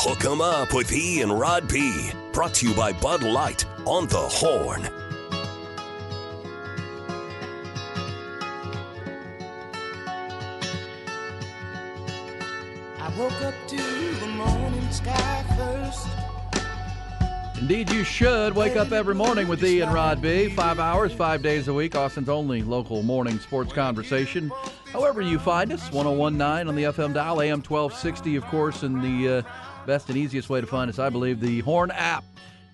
Hook 'em up with E and Rod B. Brought to you by Bud Light on the Horn. I woke up to the morning sky first. Indeed, you should wake up every morning with E and Rod B. Five hours, five days a week. Austin's only local morning sports conversation. However, you find us, 1019 on the FM dial, AM 1260, of course, and the uh, best and easiest way to find us, I believe, the Horn app,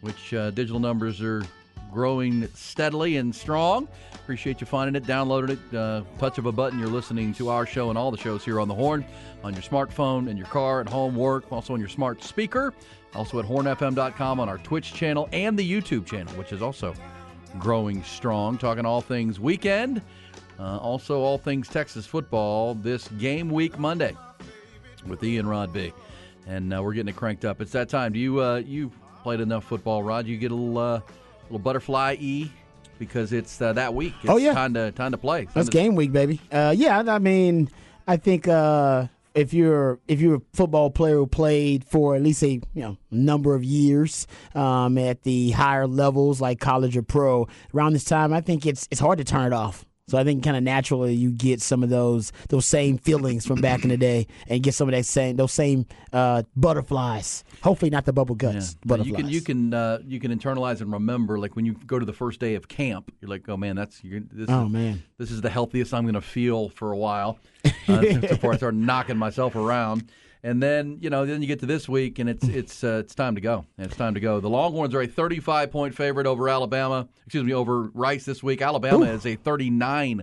which uh, digital numbers are growing steadily and strong. Appreciate you finding it, downloading it. Uh, touch of a button, you're listening to our show and all the shows here on the Horn on your smartphone, in your car, at home, work, also on your smart speaker. Also at hornfm.com on our Twitch channel and the YouTube channel, which is also growing strong. Talking all things weekend, uh, also all things Texas football this game week Monday with Ian Rod B. And uh, we're getting it cranked up. It's that time. Do you uh, you played enough football, Rod? You get a little uh, little butterfly e because it's uh, that week. It's Oh, yeah. time to time to play. That's to- game week, baby. Uh, yeah, I mean, I think uh, if you're if you're a football player who played for at least a you know number of years um, at the higher levels like college or pro, around this time, I think it's it's hard to turn it off. So I think kind of naturally you get some of those those same feelings from back in the day and get some of that same those same uh, butterflies. Hopefully not the bubble guts But butterflies. you can you can uh, you can internalize and remember like when you go to the first day of camp, you're like, oh man, that's this. Oh, is, man. this is the healthiest I'm going to feel for a while uh, before I start knocking myself around. And then you know, then you get to this week, and it's it's uh, it's time to go. It's time to go. The Longhorns are a 35 point favorite over Alabama. Excuse me, over Rice this week. Alabama is a 39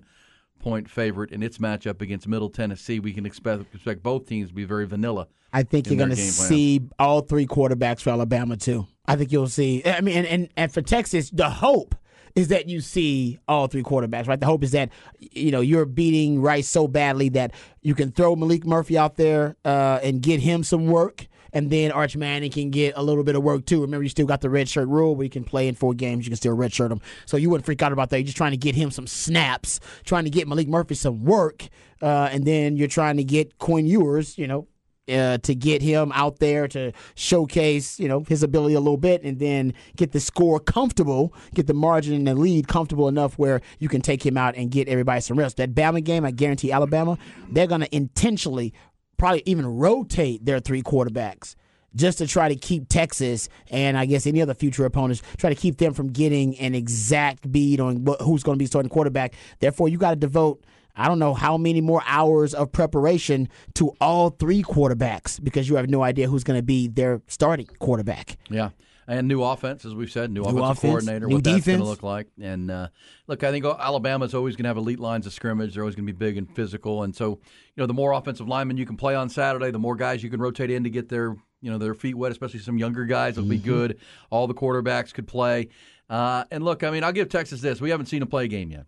point favorite in its matchup against Middle Tennessee. We can expect expect both teams to be very vanilla. I think in you're going to see all three quarterbacks for Alabama too. I think you'll see. I mean, and, and and for Texas, the hope is that you see all three quarterbacks. Right. The hope is that you know you're beating Rice so badly that you can throw Maalik Murphy out there uh, and get him some work. And then Arch Manning can get a little bit of work too. Remember, you still got the red shirt rule where you can play in four games. You can still red shirt him. So you wouldn't freak out about that. You're just trying to get him some snaps, trying to get Maalik Murphy some work. Uh, and then you're trying to get Quinn Ewers, you know, uh, to get him out there to showcase, you know, his ability a little bit, and then get the score comfortable, get the margin and the lead comfortable enough where you can take him out and get everybody some rest. That Bama game, I guarantee Alabama, they're going to intentionally, probably even rotate their three quarterbacks. Just to try to keep Texas and I guess any other future opponents, try to keep them from getting an exact bead on who's going to be starting quarterback. Therefore, you got to devote I don't know how many more hours of preparation to all three quarterbacks because you have no idea who's going to be their starting quarterback. Yeah. And new offense, as we've said, new, offensive offense, coordinator, new what that's going to look like. And uh, look, I think Alabama's always going to have elite lines of scrimmage. They're always going to be big and physical. And so, you know, the more offensive linemen you can play on Saturday, the more guys you can rotate in to get their, you know, their feet wet. Especially some younger guys will be Mm-hmm. good. All the quarterbacks could play. Uh, and look, I mean, I'll give Texas this: we haven't seen a play game yet,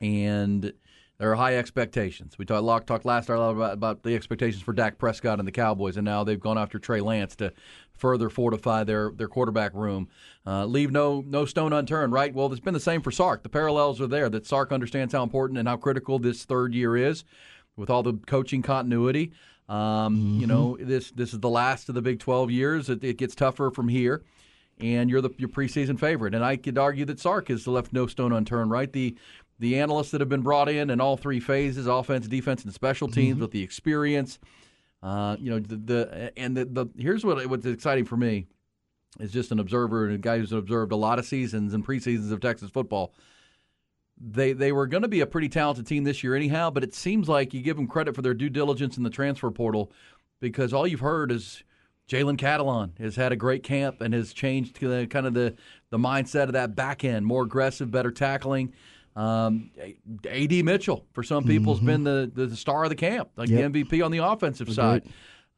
and there are high expectations. We talked, Locke talked last hour about, about the expectations for Dak Prescott and the Cowboys, and now they've gone after Trey Lance to further fortify their, their quarterback room. Uh, leave no no stone unturned, right? Well, it's been the same for Sark. The parallels are there. That Sark understands how important and how critical this third year is, with all the coaching continuity. Um, You know, this this is the last of the Big 12 years. It, it gets tougher from here and you're the your preseason favorite. And I could argue that Sark has left no stone unturned, right? The the analysts that have been brought in in all three phases, offense, defense, and special teams, with the experience, uh, you know, the, the and the, the here's what what's exciting for me is just an observer and a guy who's observed a lot of seasons and preseasons of Texas football. They they were going to be a pretty talented team this year anyhow, but it seems like you give them credit for their due diligence in the transfer portal because all you've heard is Jalen Catalon has had a great camp and has changed kind of the, the mindset of that back end, more aggressive, better tackling. Um, AD Mitchell, for some people, has been the, the star of the camp, like Yep. the MVP on the offensive side.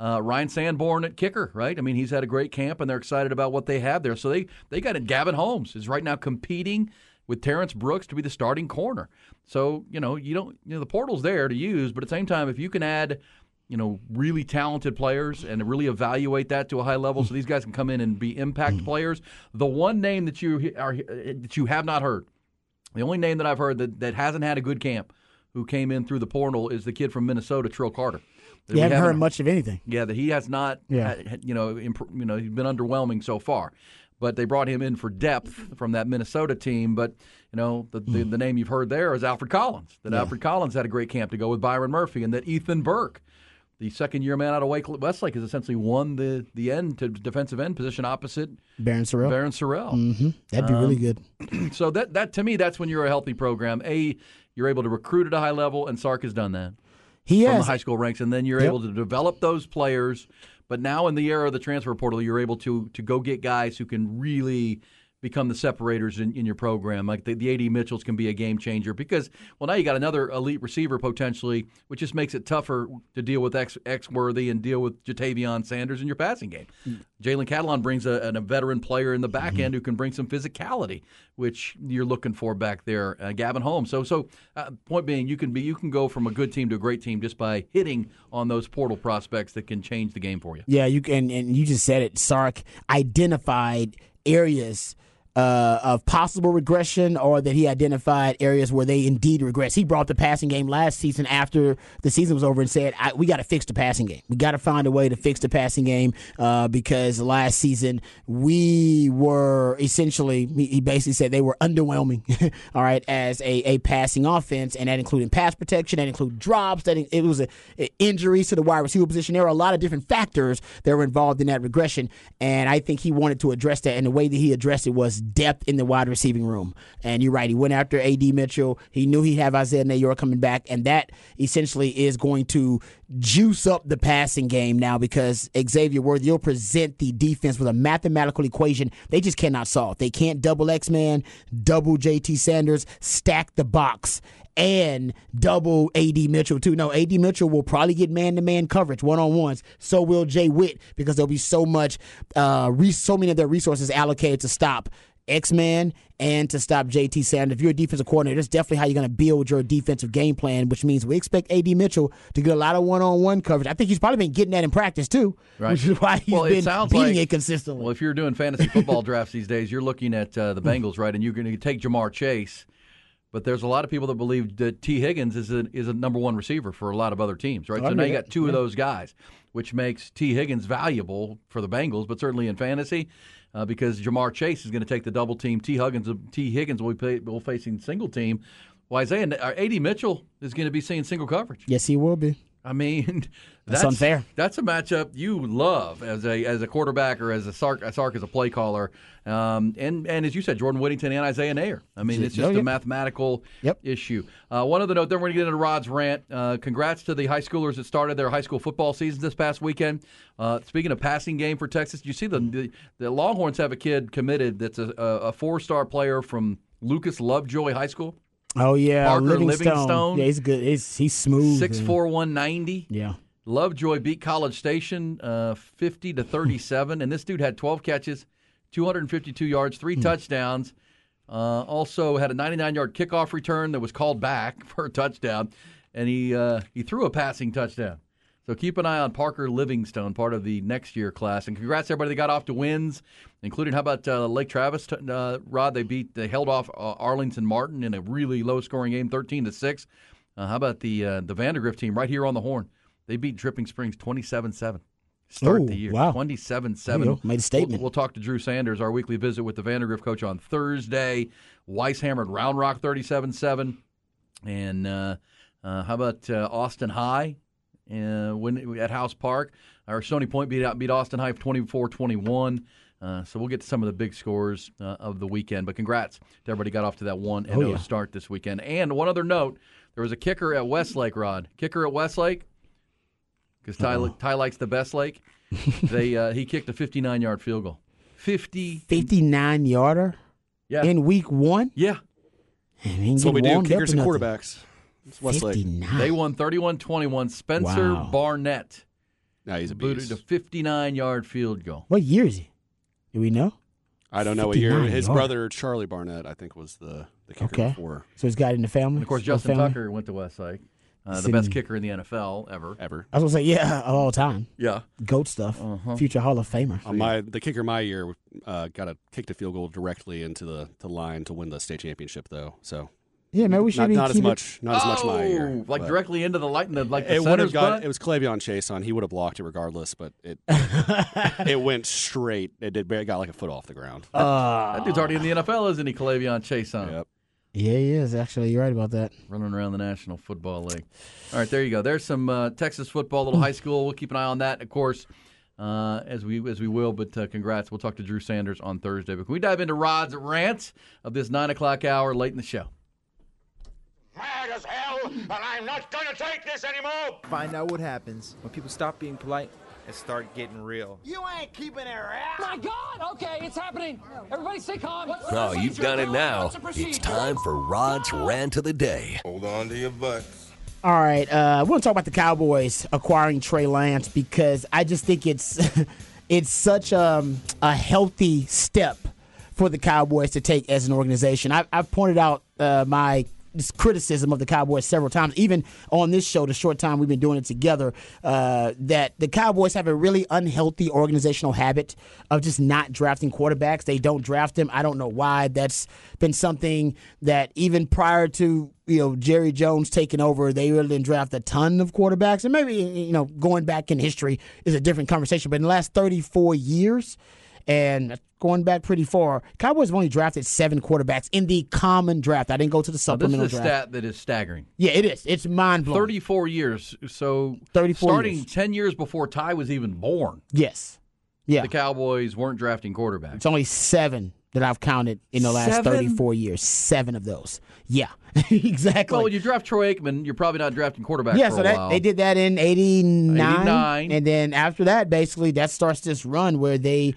Uh, Ryan Sanborn at kicker, right? I mean, he's had a great camp, and they're excited about what they have there. So they they got it. Gavin Holmes is right now competing with Terrence Brooks to be the starting corner. So you know, you don't you know the portal's there to use, but at the same time, if you can add you know, really talented players and really evaluate that to a high level so these guys can come in and be impact players. The one name that you are that you have not heard, the only name that I've heard that, that hasn't had a good camp, who came in through the portal is the kid from Minnesota, Trill Carter. You haven't heard much of anything. Yeah, that he has not. Yeah. had- you know, imp- you know, he's been underwhelming so far. But they brought him in for depth from that Minnesota team. But you know, the the, hmm. the name you've heard there is Alfred Collins. That Alfred Collins had a great camp to go with Byron Murphy, and that Ethan Burke, the second year man out of Wake Westlake, has essentially won the the end to defensive end position opposite Barryn Sorrell. Barryn Sorrell. hmm That'd be really good. So that that to me, that's when you're a healthy program. A, you're able to recruit at a high level, and Sark has done that He from the high school ranks, and then you're Yep. able to develop those players. But now in the era of the transfer portal, you're able to to go get guys who can really become the separators in, in your program. Like the, the AD Mitchells can be a game changer because well now you got another elite receiver potentially, which just makes it tougher to deal with X X worthy and deal with Ja'Tavion Sanders in your passing game. Jalen Catalon brings a, a veteran player in the back end who can bring some physicality, which you're looking for back there. Uh, Gavin Holmes. So so uh, point being, you can be you can go from a good team to a great team just by hitting on those portal prospects that can change the game for you. Yeah, you can, and you just said it. Sark identified areas uh, of possible regression, or that he identified areas where they indeed regress. He brought the passing game last season after the season was over and said, "We got to fix the passing game. We got to find a way to fix the passing game uh, because last season we were essentially." He he basically said they were underwhelming. all right, as a, a passing offense, and that included pass protection, that included drops, that it was a, a injuries to the wide receiver position. There were a lot of different factors that were involved in that regression, and I think he wanted to address that. And the way that he addressed it was depth in the wide receiving room. And you're right, he went after AD Mitchell. He knew he'd have Isaiah Neyor coming back, and that essentially is going to juice up the passing game now because Xavier Worthy will present the defense with a mathematical equation they just cannot solve. They can't double X Man, double JT Sanders, stack the box and double AD Mitchell too. No, AD Mitchell will probably get man to man coverage, one on ones. So will Jay Witt because there'll be so much, uh, re- so many of their resources allocated to stop X Man and to stop JT Sanders. If you're a defensive coordinator, that's definitely how you're going to build your defensive game plan, which means we expect AD Mitchell to get a lot of one on one coverage. I think he's probably been getting that in practice too, Right. which is why he's Well, been sounds beating like- it consistently. Well, if you're doing fantasy football drafts these days, you're looking at uh, the Bengals, right? And you're going to take Ja'Marr Chase. But there's a lot of people that believe that Tee Higgins is a, is a number one receiver for a lot of other teams, right? Oh, so now you got two of those guys, which makes Tee Higgins valuable for the Bengals, but certainly in fantasy uh, because Ja'Marr Chase is going to take the double team. Tee Higgins, Tee Higgins will be will facing single team. Well, Isaiah, uh, AD Mitchell is going to be seeing single coverage. yes, he will be. I mean, That's unfair. That's a matchup you love as a as a quarterback or as a Sark, a Sark as a play caller, um, and and as you said, Jordan Whittington and Isaiah Neyor. I mean, it's just Oh, a mathematical Yep. issue. Uh, one other note, then we're going to get into Rod's rant. Uh, congrats to the high schoolers that started their high school football seasons this past weekend. Uh, speaking of passing game for Texas, you see the, the the Longhorns have a kid committed that's a, a, a four star player from Lucas Lovejoy High School, Oh yeah, Parker Livingstone. Livingstone. Yeah, he's good. He's he's smooth. Six four one ninety. Yeah. Lovejoy beat College Station uh, 50 to 37, and this dude had 12 catches, 252 yards, three touchdowns. Uh, also had a 99-yard kickoff return that was called back for a touchdown, and he uh, he threw a passing touchdown. So keep an eye on Parker Livingstone, part of the next year class. And congrats to everybody that got off to wins, including how about uh, Lake Travis? Uh, Rod, they beat they held off uh, Arlington Martin in a really low-scoring game, 13 to six. Uh, how about the uh, the Vandegrift team right here on the horn? They beat Dripping Springs 27-7. Start Ooh, the year wow. 27-7. There you go. Made a statement. We'll, we'll talk to Drew Sanders, our weekly visit with the Vandegrift coach on Thursday. Weiss hammered Round Rock 37-7. And uh, uh, how about uh, Austin High uh, when at House Park? Our Stony Point beat out beat Austin High 24-21. Uh, so we'll get to some of the big scores uh, of the weekend. But congrats to everybody got off to that one and Oh, yeah. start this weekend. And one other note: there was a kicker at Westlake. Rod, kicker at Westlake, because Ty, Ty likes the best lake. they uh, he kicked a 59 yard field goal. 50. 59 yarder Yeah. in week one. yeah. Man, he ain't That's what we do, kickers or and nothing. quarterbacks. It's Westlake. 59. They won 31 21. Spencer Wow. Barnett Nah, he's a booted beast. a 59 yard field goal. What year is he? Do we know? I don't know what year. 59 His yards. brother Charlie Barnett, I think, was the the kicker Okay. before So he's got it in the family. And of course, Still Justin family? Tucker went to Westlake. Uh, the Sitting- best kicker in the NFL ever. ever. I was gonna say yeah, of all time. Yeah. Goat stuff. Uh-huh. Future Hall of Famer. On my the kicker my year uh, got a kicked a field goal directly into the, the line to win the state championship though. So Yeah, maybe we should Not, be not as keep it- much. Not as much my year. Oh, like but directly into the light, the, like the It would have got. butt? It was Clavion Chase on. He would have blocked it regardless, but it it went straight. It did. It got like a foot off the ground. Uh, that dude's already in the NFL, isn't he? Calavion Chase on Yep. yeah, he is. Actually, you're right about that. running around the National Football League. All right, there you go. There's some uh, Texas football, little high school. We'll keep an eye on that, of course, uh, as we as we will. But uh, congrats. We'll talk to Drew Sanders on Thursday. But can we dive into Rod's rant of this nine o'clock hour late in the show? Mad as hell, and I'm not gonna take this anymore. Find out what happens when people stop being polite and start getting real. You ain't keeping it right. My God! Okay, it's happening. Everybody stay calm. Oh, you've done it now. It's time for Rod's rant of the day. Hold on to your butts. All right, uh, we want to talk about the Cowboys acquiring Trey Lance because I just think it's it's such um, a healthy step for the Cowboys to take as an organization. I, I've pointed out uh, my this criticism of the Cowboys several times, even on this show, the short time we've been doing it together, uh, that the Cowboys have a really unhealthy organizational habit of just not drafting quarterbacks. They don't draft them. I don't know why. That's been something that even prior to you know Jerry Jones taking over, they really didn't draft a ton of quarterbacks. And maybe you know going back in history is a different conversation. But in the last 34 years, and going back pretty far, Cowboys have only drafted seven quarterbacks in the common draft. I didn't go to the Now, this supplemental is a draft. stat that is staggering. Yeah, it is. It's mind blowing. 34 years. So 34 starting years. 10 years before Ty was even born, Yes. Yeah. the Cowboys weren't drafting quarterbacks. It's only seven that I've counted in the last Seven? 34 years. Seven of those. Yeah, exactly. Well, when you draft Troy Aikman, you're probably not drafting quarterbacks yeah, for so a that while. they did that in 89, 89. and then after that basically that starts this run where they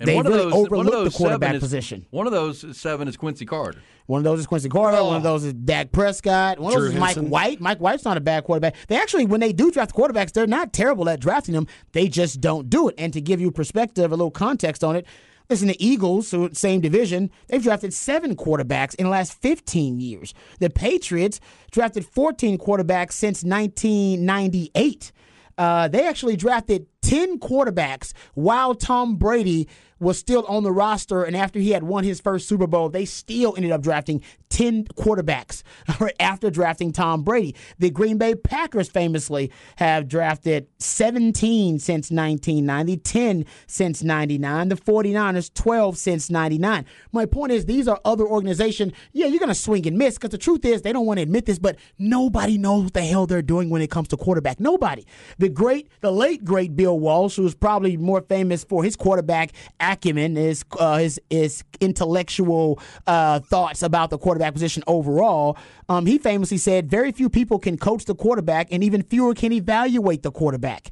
And they one of really those, one of overlooked those the quarterback is- position. One of those seven is Quincy Carter. One of those is Quincy Carter. One of those is Dak Prescott. One of those Drew is Mike Henson. White. Mike White's not a bad quarterback. They actually, when they do draft quarterbacks, they're not terrible at drafting them. They just don't do it. And to give you perspective, a little context on it, listen, the Eagles, so same division, they've drafted seven quarterbacks in the last 15 years. The Patriots drafted 14 quarterbacks since 1998. Uh, they actually drafted 10 quarterbacks while Tom Brady was still on the roster. And after he had won his first Super Bowl, they still ended up drafting 10 quarterbacks after drafting Tom Brady. The Green Bay Packers famously have drafted 17 since 1990, 10 since 99. The 49ers, 12 since 99. My point is, these are other organizations. Yeah, you're going to swing and miss because the truth is, they don't want to admit this, but nobody knows what the hell they're doing when it comes to quarterback. Nobody. The great, the late great Bill Walsh, who is probably more famous for his quarterback acumen, his uh, his his intellectual uh, thoughts about the quarterback position overall. Um, he famously said, "Very few people can coach the quarterback, and even fewer can evaluate the quarterback."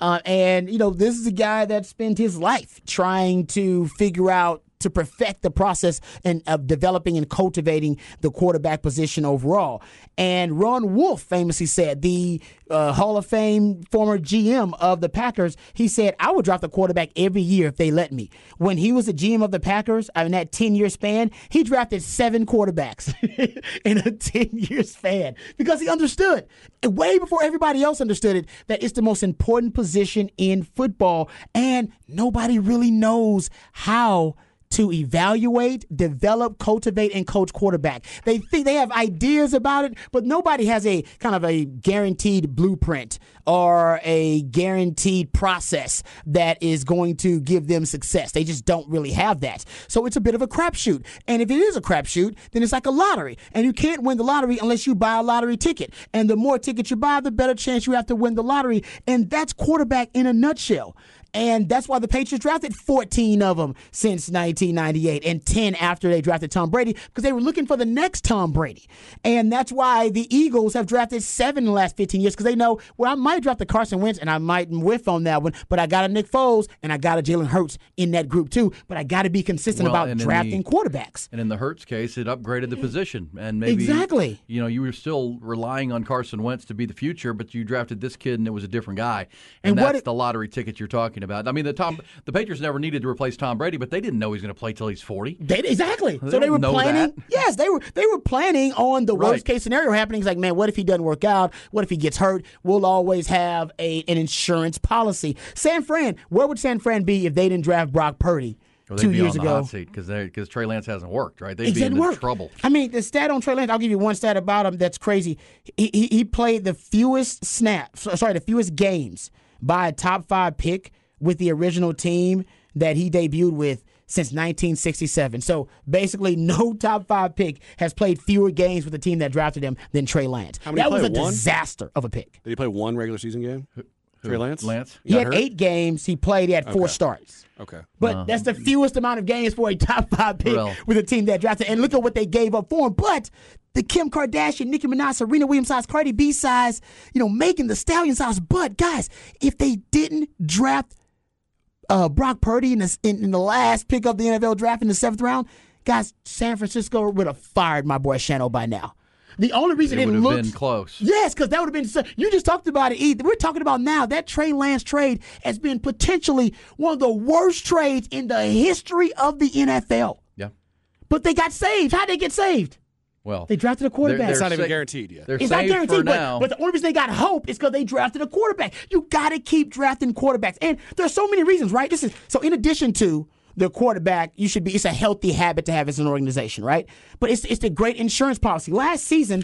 Uh, and you know, this is a guy that spent his life trying to figure out to perfect the process and of developing and cultivating the quarterback position overall. And Ron Wolf famously said, the uh, Hall of Fame former GM of the Packers, he said, I would draft the quarterback every year if they let me. When he was the GM of the Packers, in that 10 year span, he drafted seven quarterbacks in a 10 year span because he understood, way before everybody else understood it, that it's the most important position in football. And nobody really knows how to evaluate, develop, cultivate, and coach quarterback. They think they have ideas about it, but nobody has a kind of a guaranteed blueprint or a guaranteed process that is going to give them success. They just don't really have that. So it's a bit of a crapshoot. And if it is a crapshoot, then it's like a lottery. And you can't win the lottery unless you buy a lottery ticket. And the more tickets you buy, the better chance you have to win the lottery. And that's quarterback in a nutshell. And that's why the Patriots drafted 14 of them since 1998 and 10 after they drafted Tom Brady because they were looking for the next Tom Brady. And that's why the Eagles have drafted seven in the last 15 years because they know, well, I might draft the Carson Wentz and I might whiff on that one, but I got a Nick Foles and I got a Jalen Hurts in that group too. But I got to be consistent Well, about drafting the- quarterbacks. And in the Hurts case, it upgraded the position. And maybe Exactly. you know, you were still relying on Carson Wentz to be the future, but you drafted this kid and it was a different guy. And, And what that's it- the lottery ticket you're talking about. I mean, the Tom the Patriots never needed to replace Tom Brady, but they didn't know he was going to play till he's 40. They, exactly. They so they were planning. that. Yes, they were. They were planning on the Right. worst case scenario happening. It's like, man, what if he doesn't work out? What if he gets hurt? We'll always have a an insurance policy. San Fran. Where would San Fran be if they didn't draft Brock Purdy? Or they'd two be years on the ago. because because Trey Lance hasn't worked, right? They'd It be didn't in work. trouble. I mean, the stat on Trey Lance, I'll give you one stat about him that's crazy. He, he, he played the fewest snaps, sorry, the fewest games by a top five pick with the original team that he debuted with since 1967. So basically, no top five pick has played fewer games with the team that drafted him than Trey Lance. How many that was a? One? disaster of a pick. Did he play one regular season game? Trey Lance. Lance? He got had hurt? eight games. He played. He had four Okay. starts. Okay. But uh-huh. that's the fewest amount of games for a top five pick Well. with a team that drafted. And look at what they gave up for him. But the Kim Kardashian, Nicki Minaj, Serena Williams size, Cardi B size, you know, making the Stallion size. But guys, if they didn't draft uh, Brock Purdy in the, in, in the last pick of the NFL draft in the seventh round, guys, San Francisco would have fired my boy Shano by now. The only reason It it, would have looked been close. Yes, because that would have been. You just talked about it. Ethan. We're talking about now that Trey Lance trade has been potentially one of the worst trades in the history of the NFL. Yeah. But they got saved. How'd they get saved? Well, They drafted a quarterback. It's not even guaranteed yet. They're It's not saved for guaranteed, but, now. but the only reason they got hope is because they drafted a quarterback. You got to keep drafting quarterbacks, and there's so many reasons, right? This is so. In addition to the quarterback, you should be. It's a healthy habit to have as an organization, right? But it's it's a great insurance policy. Last season,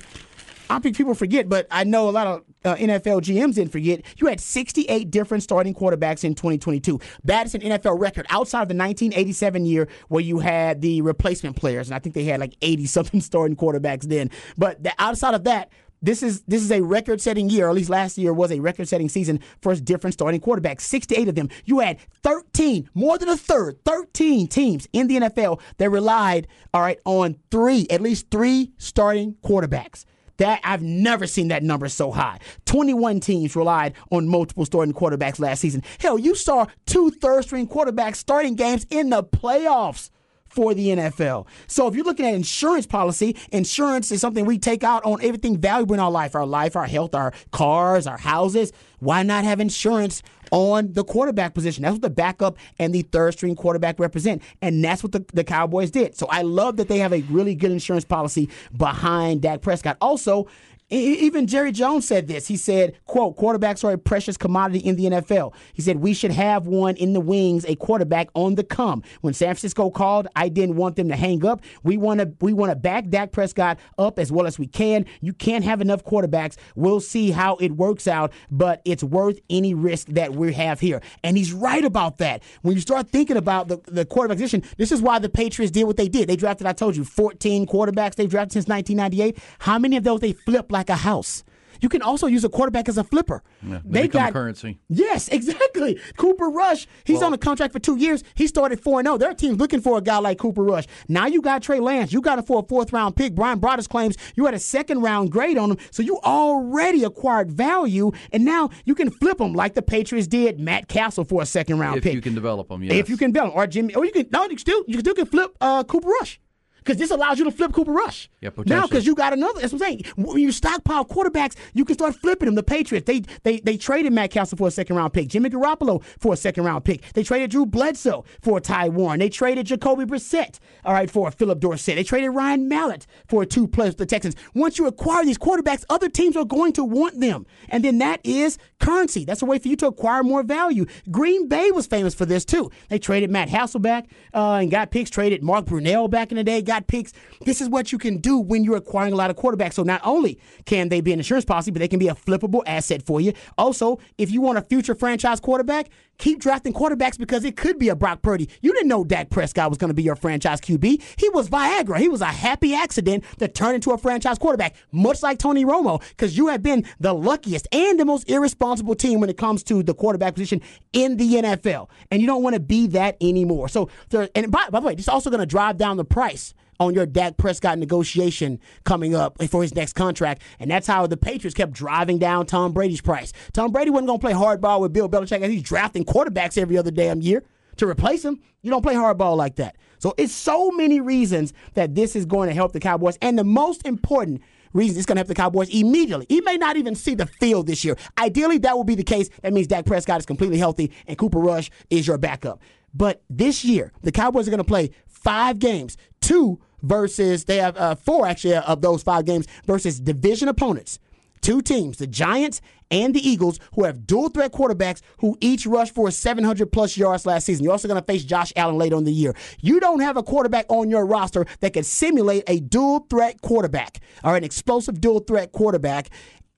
I think people forget, but I know a lot of uh, NFL GMs didn't forget. You had 68 different starting quarterbacks in 2022. That is an NFL record outside of the 1987 year where you had the replacement players, and I think they had like 80 something starting quarterbacks then. But the, outside of that, this is this is a record-setting year, or at least last year was a record-setting season for different starting quarterbacks. 68 of them. You had 13, more than a third, 13 teams in the NFL that relied, all right, on three, at least three starting quarterbacks. That I've never seen that number so high. 21 teams relied on multiple starting quarterbacks last season. Hell, you saw two third-string quarterbacks starting games in the playoffs for the NFL. So if you're looking at insurance policy, insurance is something we take out on everything valuable in our life, our life, our health, our cars, our houses. Why not have insurance on the quarterback position? That's what the backup and the third string quarterback represent. And that's what the, the Cowboys did. So I love that they have a really good insurance policy behind Dak Prescott. Also, Even Jerry Jones said this. He said, quote, quarterbacks are a precious commodity in the NFL. He said, we should have one in the wings, a quarterback on the come. When San Francisco called, I didn't want them to hang up. We want to we want to back Dak Prescott up as well as we can. You can't have enough quarterbacks. We'll see how it works out, but it's worth any risk that we have here. And he's right about that. When you start thinking about the, the quarterback position, this is why the Patriots did what they did. They drafted, I told you, 14 quarterbacks they've drafted since 1998. How many of those they flipped like a house? You can also use a quarterback as a flipper. they become currency. Yes, exactly. Cooper Rush, he's on a contract for two years. He started 4 0. Their team's looking for a guy like Cooper Rush. Now you got Trey Lance. You got it for a fourth round pick. Bryan Broaddus claims you had a second round grade on him. So you already acquired value, and now you can flip him like the Patriots did Matt Cassel for a second round if pick. you can develop them, yes. If you can build him. Or Jimmy, or you can, no, you still, you still can flip uh, Cooper Rush. Because this allows you to flip Cooper Rush. Yeah, Now, because you got another. That's what I'm saying. When you stockpile quarterbacks, you can start flipping them. The Patriots, they they they traded Matt Cassel for a second round pick, Jimmy Garoppolo for a second round pick. They traded Drew Bledsoe for a Ty Warren. They traded Jacoby Brissett, all right, for a Phillip Dorsett. They traded Ryan Mallett for a two plus the Texans. Once you acquire these quarterbacks, other teams are going to want them, and then that is currency. That's a way for you to acquire more value. Green Bay was famous for this too. They traded Matt Hasselbeck uh, and got picks. Traded Mark Brunell back in the day, got picks. This is what you can do when you're acquiring a lot of quarterbacks. So not only can they be an insurance policy, but they can be a flippable asset for you. Also, if you want a future franchise quarterback, keep drafting quarterbacks because it could be a Brock Purdy. You didn't know Dak Prescott was going to be your franchise QB. He was Viagra. He was a happy accident that turned into a franchise quarterback, much like Tony Romo, because you have been the luckiest and the most irresponsible team when it comes to the quarterback position in the NFL. And you don't want to be that anymore. So, there, and by, by the way, this is also going to drive down the price on your Dak Prescott negotiation coming up for his next contract. And that's how the Patriots kept driving down Tom Brady's price. Tom Brady wasn't going to play hardball with Bill Belichick as he's drafting quarterbacks every other damn year to replace him. You don't play hardball like that. So it's so many reasons that this is going to help the Cowboys. And the most important reason it's going to help the Cowboys immediately. He may not even see the field this year. Ideally, that will be the case. That means Dak Prescott is completely healthy and Cooper Rush is your backup. But this year, the Cowboys are going to play five games, two versus, they have uh, four actually of those five games versus division opponents. two teams, the Giants and the Eagles, who have dual threat quarterbacks who each rushed for 700 plus yards last season. You're also going to face Josh Allen later in the year. You don't have a quarterback on your roster that can simulate a dual threat quarterback or an explosive dual threat quarterback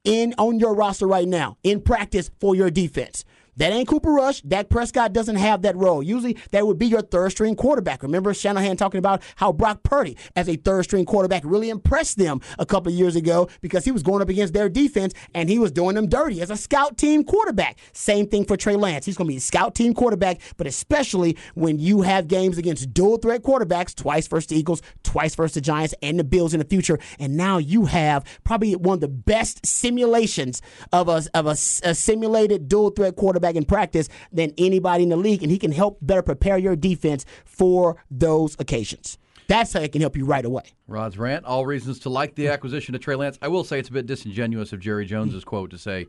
in on your roster right now in practice for your defense. That ain't Cooper Rush. Dak Prescott doesn't have that role. Usually, that would be your third string quarterback. Remember Shanahan talking about how Brock Purdy, as a third string quarterback, really impressed them a couple of years ago because he was going up against their defense and he was doing them dirty as a scout team quarterback. Same thing for Trey Lance. He's going to be a scout team quarterback, but especially when you have games against dual threat quarterbacks, twice versus the Eagles, twice versus the Giants, and the Bills in the future. And now you have probably one of the best simulations of a, of a, a simulated dual threat quarterback in practice than anybody in the league, and he can help better prepare your defense for those occasions. That's how it can help you right away. Rod's rant. All reasons to like the acquisition of Trey Lance. I will say it's a bit disingenuous of Jerry Jones's quote to say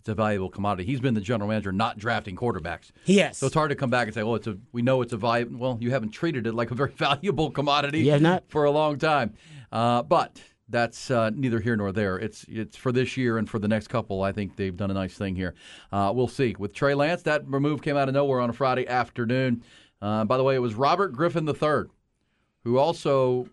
it's a valuable commodity. He's been the general manager, not drafting quarterbacks. Yes. So it's hard to come back and say, "Well, it's a we know it's a valuable." Well, you haven't treated it like a very valuable commodity. Yeah, not- for a long time. Uh, but that's uh, neither here nor there. It's it's for this year and for the next couple. I think they've done a nice thing here. Uh, we'll see with Trey Lance. That move came out of nowhere on a Friday afternoon. Uh, by the way, it was Robert Griffin III, who also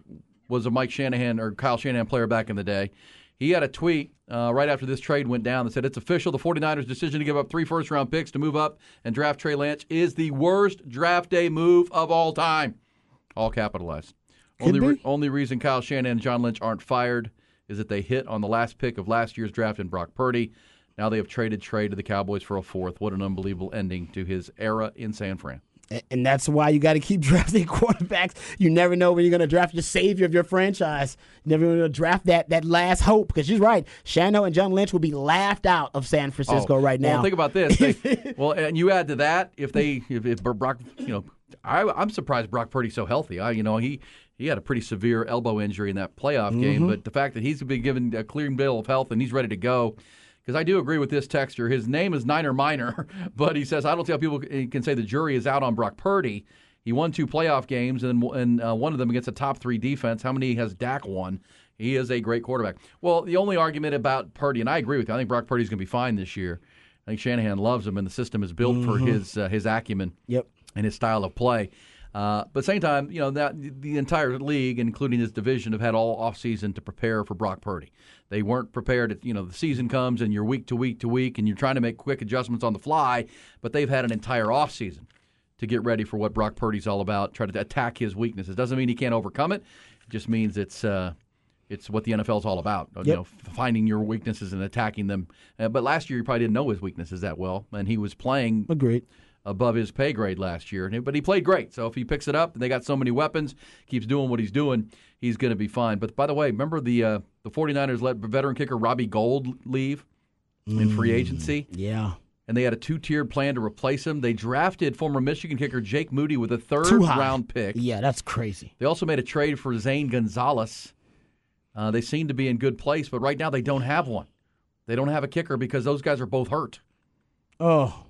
was a Mike Shanahan or Kyle Shanahan player back in the day. He had a tweet uh, right after this trade went down that said, It's official. The 49ers' decision to give up three first round picks to move up and draft Trey Lance is the worst draft day move of all time. All capitalized. Only, be. re- only reason Kyle Shanahan and John Lynch aren't fired is that they hit on the last pick of last year's draft in Brock Purdy. Now they have traded Trey to the Cowboys for a fourth. What an unbelievable ending to his era in San Fran. And that's why you got to keep drafting quarterbacks. You never know when you're going to draft your savior of your franchise. You never going to draft that that last hope because she's right. Shano and John Lynch will be laughed out of San Francisco Oh, right now. Well, think about this. They, well, and you add to that if they if, if Brock, you know, I, I'm surprised Brock Purdy's so healthy. I, you know, he he had a pretty severe elbow injury in that playoff Mm-hmm. game, but the fact that he's been given a clear bill of health and he's ready to go. Because I do agree with this texture. His name is Niner Minor, but he says I don't see how people can say the jury is out on Brock Purdy. He won two playoff games, and and uh, one of them against a top three defense. How many has Dak won? He is a great quarterback. Well, the only argument about Purdy, and I agree with you, I think Brock Purdy's going to be fine this year. I think Shanahan loves him, and the system is built for his uh, his acumen Yep. and his style of play. Uh, but at the same time, you know that the entire league, including this division, have had all offseason to prepare for Brock Purdy. They weren't prepared. You know, the season comes and you're week to week to week, and you're trying to make quick adjustments on the fly. But they've had an entire offseason to get ready for what Brock Purdy's all about. Try to attack his weaknesses. Doesn't mean he can't overcome it. It just means it's uh, it's what the NFL is all about. You Yep. know, finding your weaknesses and attacking them. Uh, but last year, you probably didn't know his weaknesses that well, and he was playing Agreed. Above his pay grade last year. But he played great. So if he picks it up and they got so many weapons, keeps doing what he's doing, he's going to be fine. But by the way, remember the uh, the 49ers let veteran kicker Robbie Gould leave in free agency? Yeah. And they had a two tiered plan to replace him. They drafted former Michigan kicker Jake Moody with a third round pick. Yeah, that's crazy. They also made a trade for Zane Gonzalez. Uh, they seem to be in good place, but right now they don't have one. They don't have a kicker because those guys are both hurt. Oh.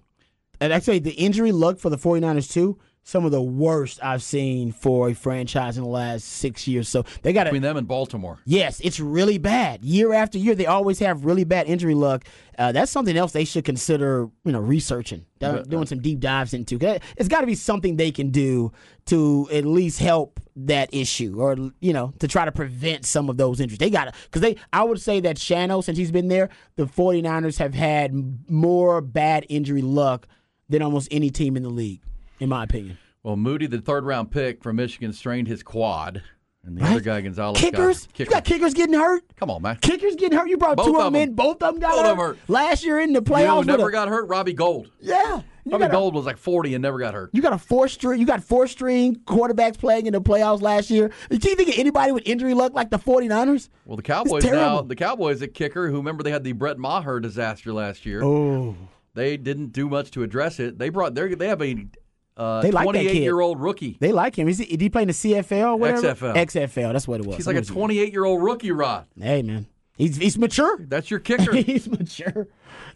And actually, the injury luck for the 49ers, too, some of the worst I've seen for a franchise in the last six years. So they got Between them and Baltimore. Yes, it's really bad. Year after year, they always have really bad injury luck. Uh, that's something else they should consider, you know, researching, do- doing some deep dives into. It's got to be something they can do to at least help that issue, or you know, to try to prevent some of those injuries. They got to, because they, I would say that Shano, since he's been there, the 49ers have had more bad injury luck than almost any team in the league, in my opinion. Well, Moody, the third round pick from Michigan, strained his quad, and the other guy Gonzalez Kickers, got you kicker. got kickers getting hurt. Come on, man. Kickers getting hurt. You brought Both two of of them in. Both of them got Both hurt. them hurt. Last year in the You playoffs. with never a- got hurt. Robbie Gould. yeah. You Robbie a, Gould was like forty and never got hurt. you got a four string. You got four string quarterbacks playing in the playoffs last year. Can you think of anybody with injury luck like the 49ers? Well, the Cowboys now, the Cowboys at kicker, who remember they had the Brett Maher disaster last year. Oh, They didn't do much to address it. They brought they they have a uh, They like that kid. 28 year old rookie. they like him. Is he, did he play in the CFL? Or whatever? XFL. XFL. That's what it was. He's like a 28 year old rookie, Rod. Hey man, he's he's mature. That's your kicker. he's mature.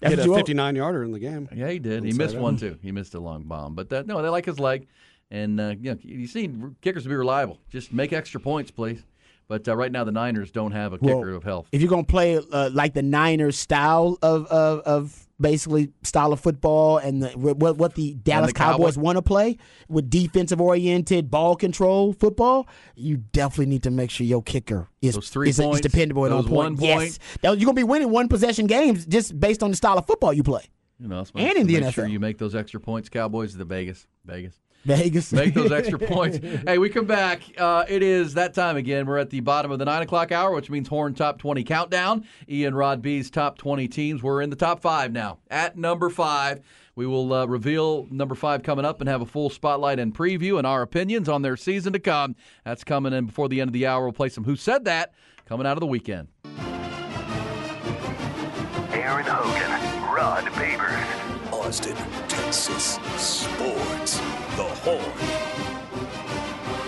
That's Hit what a 59 yarder in the game. Yeah, he did. He missed one too. He missed a long bomb, but that, no, they like his leg, and uh, you know, you see kickers to be reliable. Just make extra points, please. But uh, right now, the Niners don't have a Well, kicker of health. If you're gonna play uh, like the Niners style of, of of basically style of football and the, what what the Dallas the Cowboy- Cowboys want to play with defensive oriented ball control football, you definitely need to make sure your kicker is Those three is, is dependable and those on point. Yes, you're gonna be winning one possession games just based on the style of football you play. You know, And in the make sure NFL. you make those extra points. Cowboys, the Vegas, Vegas. Vegas Make those extra points. Hey, we come back. Uh, it is that time again. We're at the bottom of the nine o'clock hour, which means Horn Top 20 countdown. Ian Rod B's top 20 teams. We're in the top five now. At number five, we will uh, reveal number five coming up and have a full spotlight and preview and our opinions on their season to come. That's coming in before the end of the hour. We'll play some Who Said That coming out of the weekend. Aaron Hogan, Rod Babers, Austin, Texas Sports, the Horn.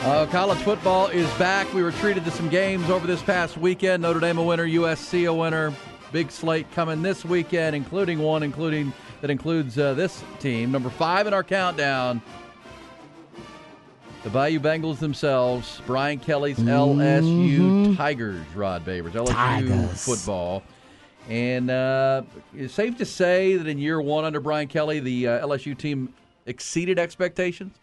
Uh, college football is back. We were treated to some games over this past weekend. Notre Dame a winner, USC a winner. Big slate coming this weekend, including one, including that includes uh, this team, number five in our countdown. The Bayou Bengals themselves, Brian Kelly's LSU Tigers, Rod Babers, LSU Tigers. football. And uh, it's safe to say that in year one under Brian Kelly, the uh, LSU team exceeded expectations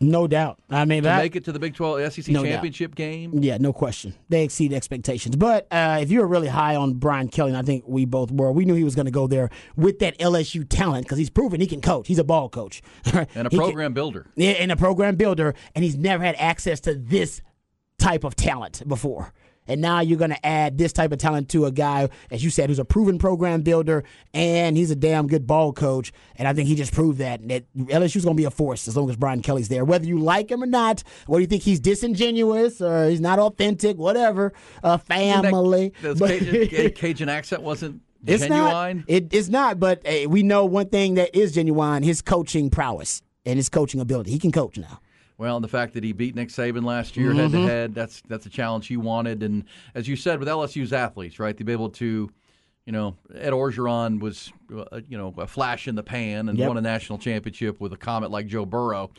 no doubt. I mean, to that, make it to the Big 12 SEC No doubt. championship game. Yeah, no question. They exceed expectations. But uh, if you were really high on Brian Kelly, and I think we both were, we knew he was going to go there with that LSU talent because he's proven he can coach. He's a ball coach. and a He can- program builder. yeah, and a program builder, and he's never had access to this type of talent before. And now you're going to add this type of talent to a guy, as you said, who's a proven program builder, and he's a damn good ball coach. And I think he just proved that. That LSU's going to be a force as long as Brian Kelly's there. Whether you like him or not, whether you think he's disingenuous or he's not authentic, whatever, uh, family. That, But- Cajun, Cajun accent wasn't it's genuine. not. It, it's not. But uh, we know one thing that is genuine: his coaching prowess and his coaching ability. He can coach now. Well, and the fact that he beat Nick Saban last year head to head, that's that's a challenge he wanted. And as you said, with LSU's athletes, right, to be able to, you know, Ed Orgeron was, uh, you know, a flash in the pan and Yep. won a national championship with a comet like Joe Burrow.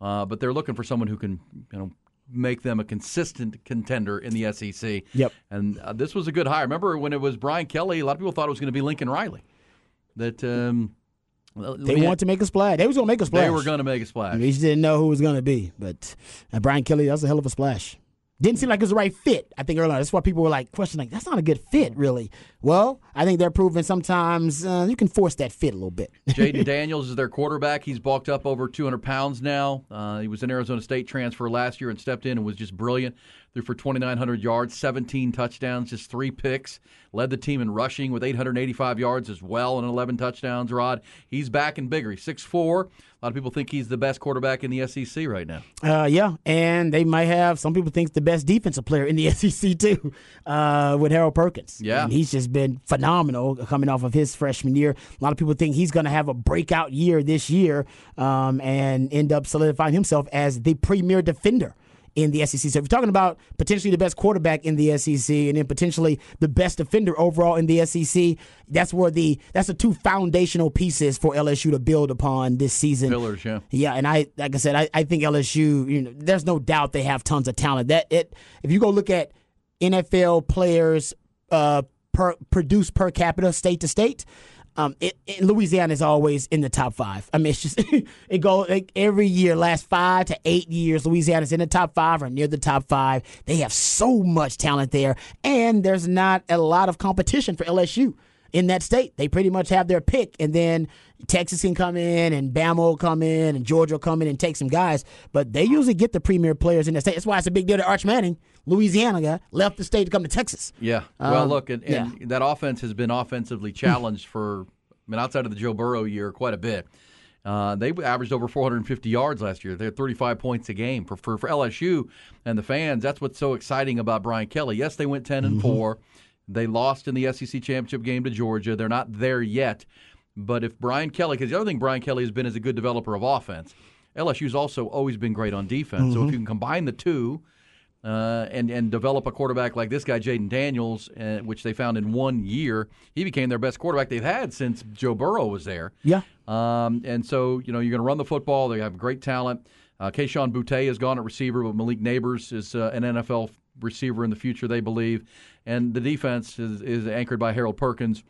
Uh, but they're looking for someone who can, you know, make them a consistent contender in the SEC. Yep. And uh, this was a good hire. Remember when it was Brian Kelly? A lot of people thought it was going to be Lincoln Riley. That um, They want to make a splash. They was going to make a splash. They were going to make a splash. We just didn't know who it was going to be. But uh, Brian Kelly, that's a hell of a splash. Didn't seem like it was the right fit. I think earlier that's why people were like questioning, Like, that's not a good fit, really. Well, I think they're proving sometimes uh, you can force that fit a little bit. Jayden Daniels is their quarterback. He's bulked up over 200 pounds now. Uh, he was an Arizona State transfer last year and stepped in and was just brilliant. Threw for 2,900 yards, 17 touchdowns, just three picks. Led the team in rushing with 885 yards as well and 11 touchdowns. Rod, he's back and bigger. He's 6'4". A lot of people think he's the best quarterback in the SEC right now. Uh, yeah, and they might have some people think the best defensive player in the SEC too, uh, with Harold Perkins. Yeah. And he's just been phenomenal coming off of his freshman year. A lot of people think he's going to have a breakout year this year, um, and end up solidifying himself as the premier defender in the SEC. So if you're talking about potentially the best quarterback in the SEC and then potentially the best defender overall in the SEC, that's where the that's the two foundational pieces for LSU to build upon this season. Pillars, yeah. Yeah, and I like I said, I, I think LSU, you know, there's no doubt they have tons of talent. That it if you go look at NFL players uh per produce per capita state to state, um, it, it- Louisiana is always in the top five. I mean, it's just it go like, every year, last five to eight years, Louisiana's in the top five or near the top five. They have so much talent there, and there's not a lot of competition for LSU in that state. They pretty much have their pick, and then Texas can come in, and Bama will come in, and Georgia will come in and take some guys. But they usually get the premier players in the state. That's why it's a big deal that Arch Manning, Louisiana guy, left the state to come to Texas. Yeah. Well, Um, look, and, and that offense has been offensively challenged for, I mean, outside of the Joe Burrow year, quite a bit. Uh, they averaged over 450 yards last year. They had 35 points a game for, for for LSU and the fans. That's what's so exciting about Brian Kelly. Yes, they went 10 and four. They lost in the SEC championship game to Georgia. They're not there yet. But if Brian Kelly, because the other thing Brian Kelly has been is a good developer of offense. LSU's also always been great on defense. So if you can combine the two, uh, and and develop a quarterback like this guy, Jayden Daniels, uh, which they found in one year. He became their best quarterback they've had since Joe Burrow was there. Yeah. Um, and so you know you're going to run the football. They have great talent. Uh, Kayshon Boutte has gone at receiver, but Malik Nabers is uh, an NFL receiver in the future, they believe. And the defense is, is anchored by Harold Perkins.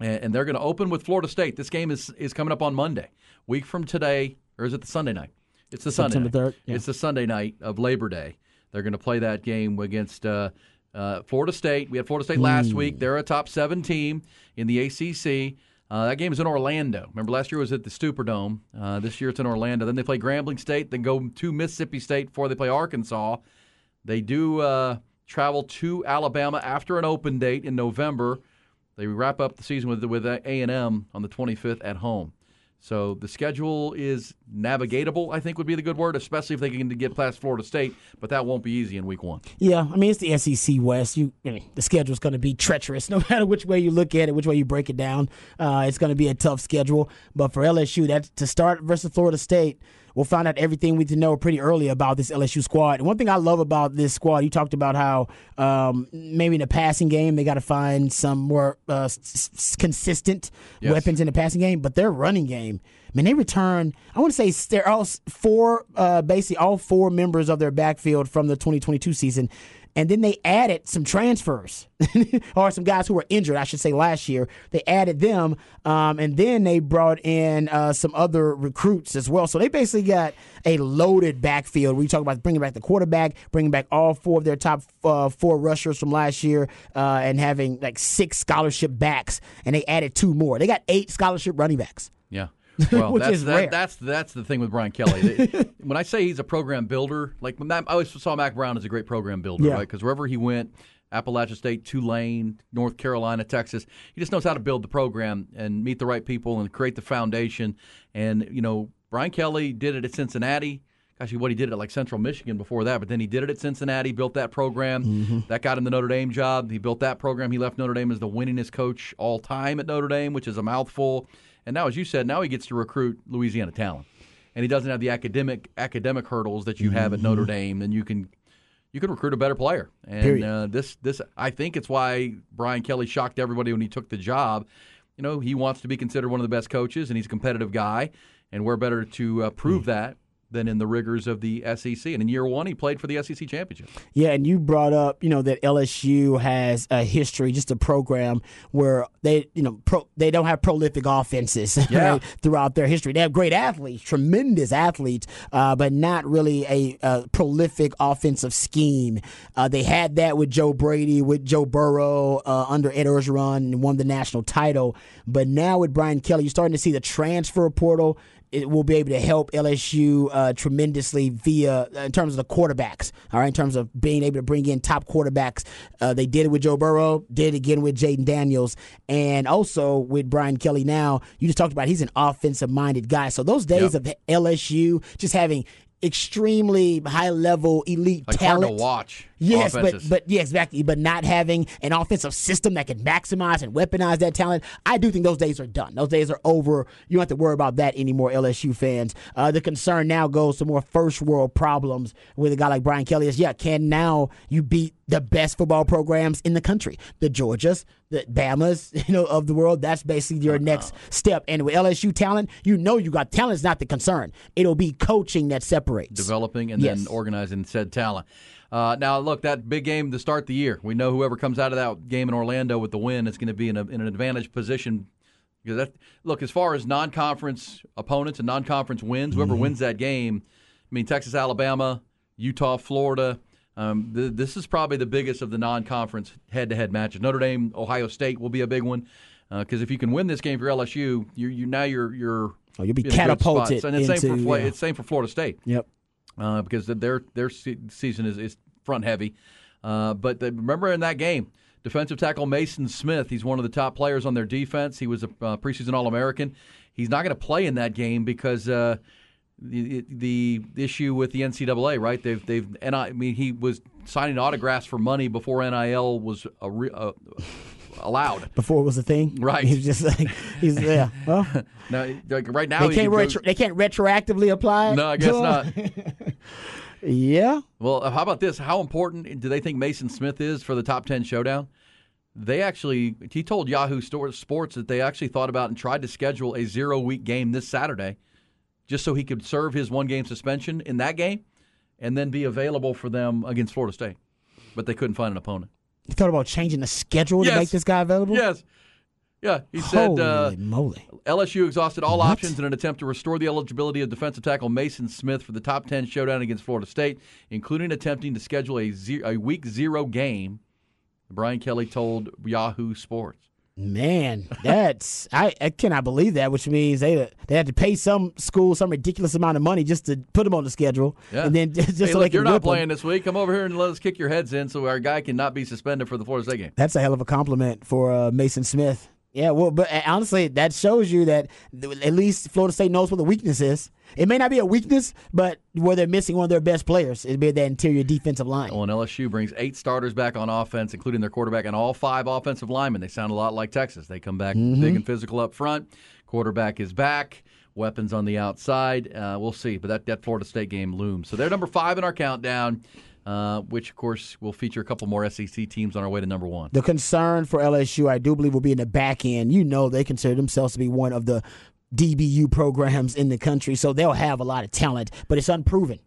And, and they're going to open with Florida State. This game is, is coming up on Monday, week from today, or is it the Sunday night? It's the Sunday September night. 3rd, yeah. It's the Sunday night of Labor Day. They're going to play that game against uh, uh, Florida State. We had Florida State last week. They're a top seven team in the ACC. Uh, that game is in Orlando. Remember, last year was at the Superdome. Uh, this year it's in Orlando. Then they play Grambling State, then go to Mississippi State before they play Arkansas. They do uh, travel to Alabama after an open date in November. They wrap up the season with with A and M on the 25th at home. So the schedule is navigatable. I think would be the good word, especially if they can get past Florida State. But that won't be easy in Week One. Yeah, I mean it's the SEC West. You, I mean, the schedule's going to be treacherous, no matter which way you look at it, which way you break it down. Uh, it's going to be a tough schedule. But for LSU, that to start versus Florida State, we'll find out everything we need to know pretty early about this LSU squad. And one thing I love about this squad, you talked about how um, maybe in the passing game they got to find some more uh, s- s- consistent Yes. weapons in the passing game, but their running game. I mean, they return. I want to say they're all four, uh, basically all four members of their backfield from the 2022 season, and then they added some transfers or some guys who were injured, I should say, last year. They added them, um, and then they brought in uh, some other recruits as well. So they basically got a loaded backfield. We talk about bringing back the quarterback, bringing back all four of their top uh, four rushers from last year, uh, and having like six scholarship backs, and they added two more. They got eight scholarship running backs. Yeah. Well, Which that's, is that- rare. that's that's the thing with Brian Kelly. When I say he's a program builder, like Matt, I always saw Mack Brown as a great program builder, Yeah. right? Because wherever he went, Appalachian State, Tulane, North Carolina, Texas, he just knows how to build the program and meet the right people and create the foundation. And you know, Brian Kelly did it at Cincinnati. Gosh, what he did it at like Central Michigan before that, but then he did it at Cincinnati, built that program. Mm-hmm. That got him the Notre Dame job. He built that program. He left Notre Dame as the winningest coach all time at Notre Dame, which is a mouthful. And now, as you said, now he gets to recruit Louisiana talent, and he doesn't have the academic academic hurdles that you have at Notre Dame. Then you can you can recruit a better player. And uh, this this I think it's why Brian Kelly shocked everybody when he took the job. You know, he wants to be considered one of the best coaches, and he's a competitive guy. And we're better to uh, prove that than in the rigors of the SEC. And in year one, he played for the SEC championship. Yeah, and you brought up, you know, that LSU has a history, just a program where they, you know, pro, they don't have prolific offenses Yeah. right, throughout their history. They have great athletes, tremendous athletes, uh, but not really a, uh prolific offensive scheme. Uh, they had that with Joe Brady, with Joe Burrow uh, under Ed Orgeron, and won the national title. But now with Brian Kelly, you're starting to see the transfer portal it will be able to help LSU uh, tremendously via uh, in terms of the quarterbacks. All right, in terms of being able to bring in top quarterbacks. Uh, they did it with Joe Burrow, did it again with Jayden Daniels, and also with Brian Kelly. Now you just talked about he's an offensive minded guy. So those days Yep. of LSU just having extremely high level elite Like talent. hard to watch. Yes, offenses. but but yeah, exactly. But not having an offensive system that can maximize and weaponize that talent, I do think those days are done. Those days are over. You don't have to worry about that anymore, LSU fans. Uh, the concern now goes to more first world problems with a guy like Brian Kelly. Is yeah, can now you beat the best football programs in the country, the Georgias, the Bamas, you know, of the world. That's basically your next step. And with LSU talent, you know you got talent is not the concern. It'll be coaching that separates. developing and Yes. then organizing said talent. Uh, now, look, that big game to start the year. We know whoever comes out of that game in Orlando with the win is going to be in, a, in an advantage position. Because that, look, as far as non-conference opponents and non-conference wins, whoever Mm-hmm. wins that game, I mean, Texas, Alabama, Utah, Florida. Um, th- this is probably the biggest of the non-conference head-to-head matches. Notre Dame, Ohio State will be a big one because if you can win this game for LSU, you you now you're you're Oh, you'll be in a good spot. catapulted And it's same for into, Fla- yeah. it's same for Florida State Yep. uh, because their their se- season is, is front heavy. Uh, but the, remember in that game, defensive tackle Mason Smith, he's one of the top players on their defense. He was a uh, preseason All American. He's not going to play in that game because. The, the issue with the NCAA, right? They've they've and I mean he was signing autographs for money before NIL was a re, uh, allowed. before it was a thing. Right. He's just like he's yeah. Well, Now, like right now, they can't can retro, they can't retroactively apply. No, I guess not. Yeah. Well, how about this? How important do they think Mason Smith is for the top 10 showdown? They actually, he told Yahoo Sports that they actually thought about and tried to schedule a zero week game this Saturday just so he could serve his one game suspension in that game and then be available for them against Florida State. but they couldn't find an opponent. You thought about changing the schedule to make this guy available? Yes. Yeah, he said Holy uh, moly. LSU exhausted all What? options in an attempt to restore the eligibility of defensive tackle Mason Smith for the top 10 showdown against Florida State, including attempting to schedule a, ze- a week zero game. Brian Kelly told Yahoo Sports. Man, that's I, I cannot believe that. Which means they they had to pay some school some ridiculous amount of money just to put them on the schedule, Yeah. and then just hey, so look, you're not playing this week. Come over here and let us kick your heads in so our guy cannot be suspended for the Florida State game. That's a hell of a compliment for uh, Mason Smith. Yeah, well, but uh, honestly, that shows you that at least Florida State knows what the weakness is. It may not be a weakness, but where they're missing one of their best players, it'd be that interior defensive line. Well, and LSU brings eight starters back on offense, including their quarterback and all five offensive linemen. They sound a lot like Texas. They come back Mm-hmm. big and physical up front. Quarterback is back. Weapons on the outside. Uh, we'll see. But that, that Florida State game looms. So they're number five in our countdown, uh, which, of course, will feature a couple more SEC teams on our way to number one. The concern for LSU, I do believe, will be in the back end. You know, they consider themselves to be one of the DBU programs in the country, so they'll have a lot of talent, but it's unproven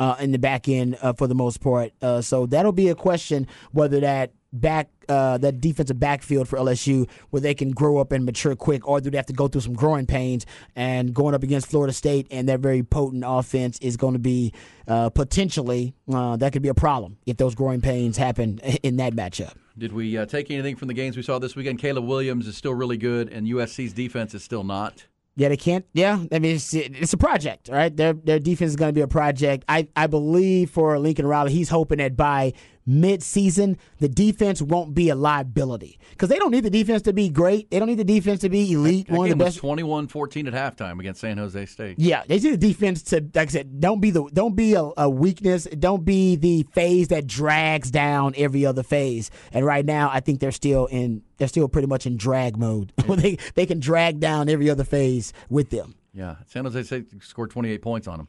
uh, in the back end uh, for the most part. Uh, so that'll be a question whether that back uh, that defensive backfield for LSU, where they can grow up and mature quick, or do they have to go through some growing pains? And going up against Florida State and that very potent offense is going to be uh, potentially uh, that could be a problem if those growing pains happen in that matchup. Did we uh, take anything from the games we saw this weekend? Caleb Williams is still really good, and USC's defense is still not. Yeah, they can't. Yeah, I mean it's, it's a project, right? Their their defense is going to be a project. I I believe for Lincoln Riley, he's hoping that by mid-season the defense won't be a liability because they don't need the defense to be great. They don't need the defense to be elite. That one game of the was best. 21-14 at halftime against San Jose State. Yeah, they need the defense to, like I said, don't be the don't be a, a weakness. Don't be the phase that drags down every other phase. And right now, I think they're still in they're still pretty much in drag mode. where they they can drag down every other phase with them. Yeah, San Jose State scored 28 points on them.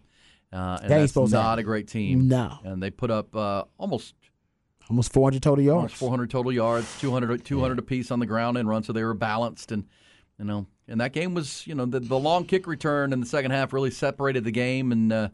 Uh, and That that's not a great team. No. And they put up uh, almost Almost 400 total yards. almost 400 total yards, 200 200 apiece on the ground and run, so they were balanced. And you know, and that game was you know the, the long kick return in the second half really separated the game, and uh,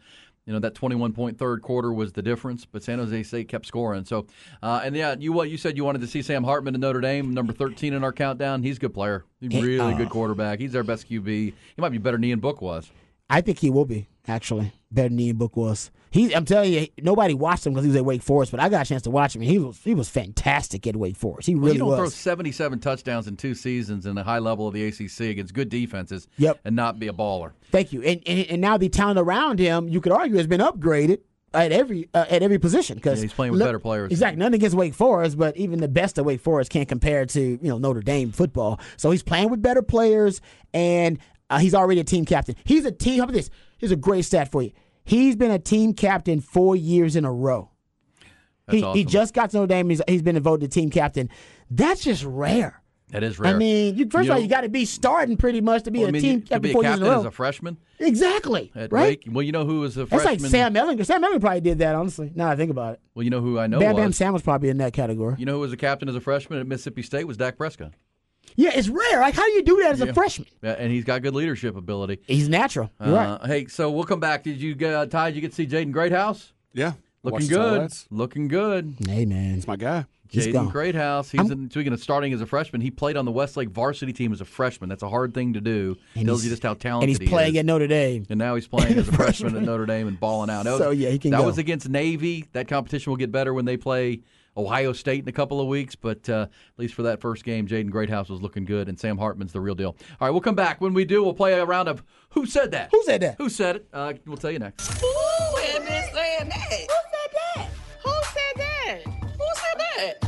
you know that 21 point third quarter was the difference. But San Jose State kept scoring. So, uh, and yeah, you what you said you wanted to see Sam Hartman in Notre Dame, number 13 in our countdown. He's a good player. He's really uh, good quarterback. He's our best QB. He might be better than Ian Book was. I think he will be actually better than Ian Book was. He, I'm telling you, nobody watched him because he was at Wake Forest, but I got a chance to watch him. and He was he was fantastic at Wake Forest. He Well, really you don't throw 77 touchdowns in two seasons in the high level of the ACC against good defenses Yep. and not be a baller. Thank you. And, and and now the talent around him, you could argue, has been upgraded at every uh, at every position because Yeah, he's playing with better players. Exactly. Nothing against Wake Forest, but even the best of Wake Forest can't compare to you know Notre Dame football. So he's playing with better players, and uh, he's already a team captain. He's a team. How about this? Here's a great stat for you. He's been a team captain four years in a row. That's he, he just got to Notre Dame. He's, he's been voted team captain. That's just rare. That is rare. I mean, you, first You of all, know- you got to be starting pretty much to be Well, a I mean, team captain be a four years in captain a row. as a freshman exactly. at right. Wake. Well, you know who was a That's like Sam Ehlinger. Sam Ehlinger probably did that, honestly. Now I think about it. Well, you know who I know Bam Bam. Sam was probably in that category. You know who was a captain as a freshman at Mississippi State was Dak Prescott. Yeah, it's rare. Like, how do you do that as a freshman? Yeah, and he's got good leadership ability. He's natural. You're right. Uh, Hey, so we'll come back. Did you get uh, Ty? Did you get to see Jaden Greathouse? Yeah. Looking Watched good. Looking good. Hey, man. It's my guy. Jaden gone. Greathouse. He's in, speaking of starting as a freshman. He played on the Westlake varsity team as a freshman. That's a hard thing to do. And Tells you just how talented. And talented he's he playing is. at Notre Dame. And now he's playing as a freshman at Notre Dame and balling out. That So, yeah, he can That go. was against Navy. That competition will get better when they play Ohio State in a couple of weeks. But uh, at least for that first game, Jaden Greathouse was looking good, and Sam Hartman's the real deal. All right, we'll come back. When we do, we'll play a round of Who Said That? Who said that? Who said it? Uh, we'll tell you next. Who had been saying that? Who said that? Who said that? Who said that?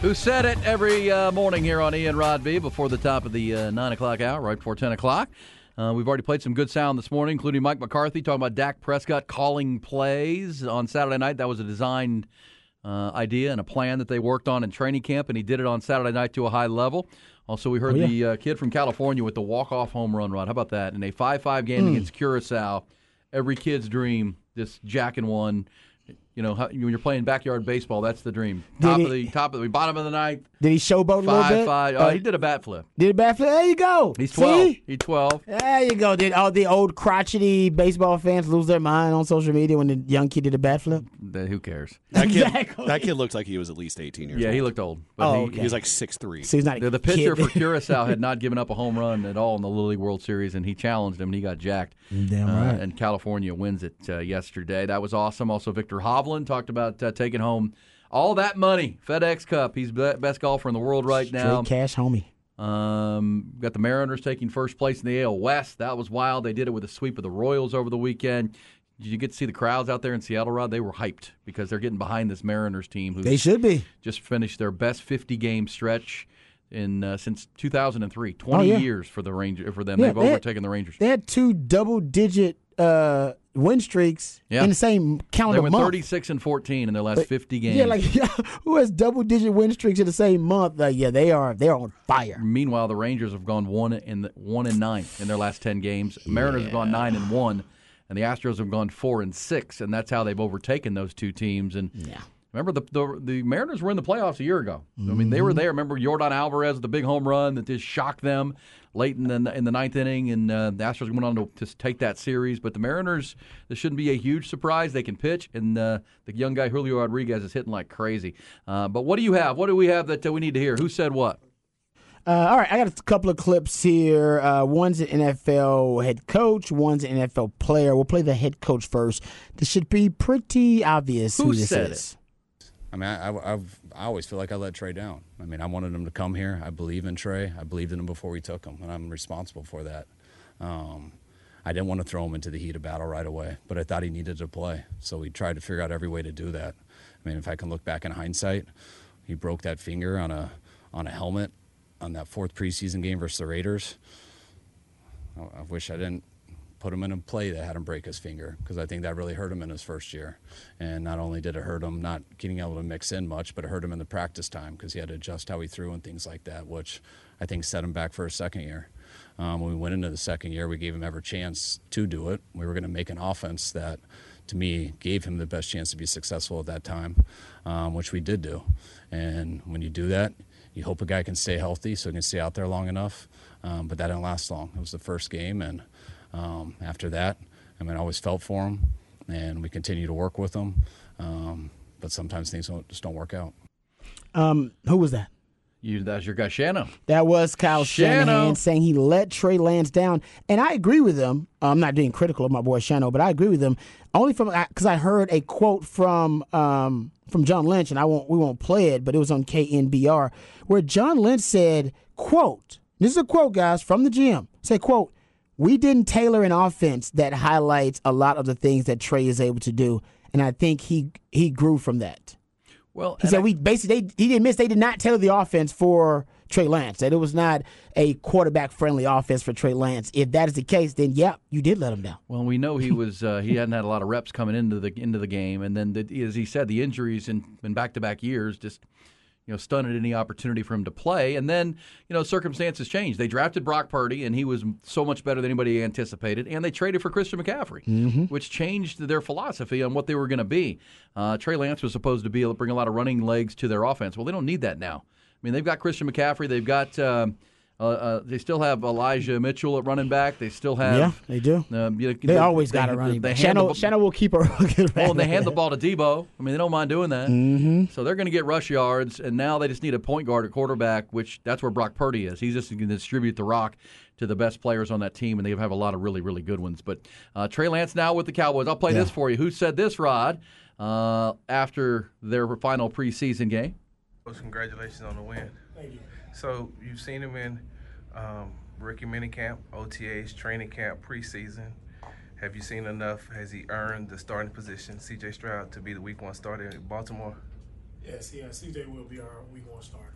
Who said it every uh, morning here on Ian Rod B before the top of the uh, 9 o'clock hour, right before 10 o'clock. Uh, we've already played some good sound this morning, including Mike McCarthy talking about Dak Prescott calling plays on Saturday night. That was a designed uh, idea and a plan that they worked on in training camp, and he did it on Saturday night to a high level. Also, we heard Oh, yeah. the uh, kid from California with the walk-off home run, Rod. How about that? In a 5-5 game Hmm. against Curacao, every kid's dream, this jack and one. You know, how, when you're playing backyard baseball, that's the dream. Did Top he- of the top of the bottom of the ninth, Did he showboat a little bit? five. Uh, Oh, he did a bat flip. did a bat flip? There you go. He's twelve. See? He's twelve. There you go. Did all the old crotchety baseball fans lose their mind on social media when the young kid did a bat flip? Then Who cares? That kid, Exactly. that kid looked like he was at least 18 years old. Yeah, old. he looked old. But Oh, he, okay. He was like six three. So he's not The, the pitcher kid. for Curacao had not given up a home run at all in the Little League World Series, and he challenged him, and he got jacked. Damn Uh, right. and California wins it uh, yesterday. That was awesome. Also, Viktor Hovland talked about uh, taking home all that money, FedEx Cup. He's the best golfer in the world right Straight now. cash, homie. Um, got the Mariners taking first place in the AL West. That was wild. They did it with a sweep of the Royals over the weekend. Did you get to see the crowds out there in Seattle, Rod? They were hyped because they're getting behind this Mariners team who They should be. just finished their best 50 game stretch in uh, since 2003. 20 Oh, yeah. years for the Ranger for them. Yeah, They've they had- overtaken the Rangers. They had two double digit uh, win streaks Yeah. in the same They calendar went month. 36 and 14 in their last 50 games. Yeah, like who has double digit win streaks in the same month? Like, yeah, they are they are on fire. Meanwhile, the Rangers have gone one in the, one and nine in their last 10 games. Mariners have gone nine and one, and the Astros have gone four and six, and that's how they've overtaken those two teams. And Yeah. Remember the, the the Mariners were in the playoffs a year ago. I mean, they were Mm-hmm. there. Remember Yordan Alvarez, the big home run that just shocked them late in the in the ninth inning, and uh, the Astros went on to just take that series. But the Mariners, this shouldn't be a huge surprise. They can pitch, and uh, the young guy Julio Rodriguez is hitting like crazy. Uh, but what do you have? What do we have that uh, we need to hear? Who said what? Uh, all right, I got a couple of clips here. Uh, one's an NFL head coach, one's an NFL player. We'll play the head coach first. This should be pretty obvious who, Who this said is. I mean, I, I, I've, I always feel like I let Trey down. I mean, I wanted him to come here. I believe in Trey. I believed in him before we took him, and I'm responsible for that. Um, I didn't want to throw him into the heat of battle right away, but I thought he needed to play. So we tried to figure out every way to do that. I mean, if I can look back in hindsight, he broke that finger on a on a helmet on that fourth preseason game versus the Raiders. I, I wish I didn't put him in a play that had him break his finger because I think that really hurt him in his first year. And not only did it hurt him not getting able to mix in much, but it hurt him in the practice time because he had to adjust how he threw and things like that, which I think set him back for his second year. Um, when we went into the second year, we gave him every chance to do it. We were going to make an offense that, to me, gave him the best chance to be successful at that time, um, which we did do. And when you do that, you hope a guy can stay healthy so he can stay out there long enough. Um, but that didn't last long. It was the first game, and um, after that, I mean, I always felt for him, and we continue to work with him. Um, but sometimes things don't, just don't work out. Um, who was that? You, that's your guy Shano. That was Kyle Shano. Shanahan saying he let Trey Lance down, and I agree with him. I'm not being critical of my boy Shano, but I agree with him only from because I heard a quote from um, from John Lynch, and I won't we won't play it, but it was on KNBR where John Lynch said, "quote This is a quote, guys, from the GM. Say, quote." We didn't tailor an offense that highlights a lot of the things that Trey is able to do, and I think he he grew from that. Well, He said I- we basically they, he didn't miss. They did not tailor the offense for Trey Lance. That it was not a quarterback friendly offense for Trey Lance. If that is the case, then yeah, you did let him down. Well, we know he was uh, he hadn't had a lot of reps coming into the into the game, and then the, as he said, the injuries in in back to back years just you know stunted any opportunity for him to play. And then you know circumstances changed. They drafted Brock Purdy, and he was so much better than anybody anticipated. And they traded for Christian McCaffrey, which changed their philosophy on what they were going to be. Uh, Trey Lance was supposed to be able to bring a lot of running legs to their offense. Well, they don't need that now. I mean, they've got Christian McCaffrey. They've got. Um, uh, uh, they still have Elijah Mitchell at running back. They still have. Yeah, they do. Um, you know, They always got a running they back. hand the Shannon, will keep a good well, and they hand the ball to Deebo. I mean, they don't mind doing that. Mm-hmm. So they're going to get rush yards, and now they just need a point guard at quarterback, which that's where Brock Purdy is. He's just going to distribute the rock to the best players on that team, and they have a lot of really, really good ones. But uh, Trey Lance now with the Cowboys. I'll play this for you. Who said this, Rod, uh, after their final preseason game? Coach, congratulations on the win. Thank you. So you've seen him in um, rookie minicamp, OTAs, training camp, preseason. Have you seen enough? Has he earned the starting position, C.J. Stroud, to be the Week One starter in Baltimore? Yes, yeah, CJ will be our week one starter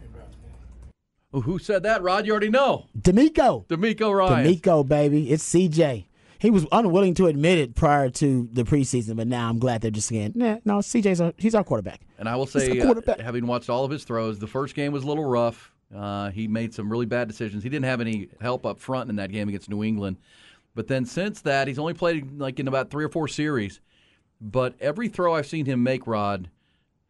in Baltimore. Who said that, Rod? You already know. DeMeco. DeMeco Ryan. DeMeco, baby. It's CJ. He was unwilling to admit it prior to the preseason, but now I'm glad they're just saying, nah, no, CJ's our, he's our quarterback. And I will say, a uh, having watched all of his throws, the first game was a little rough. Uh, he made some really bad decisions. He didn't have any help up front in that game against New England. But then since that, he's only played like in about three or four series. but every throw I've seen him make, Rod,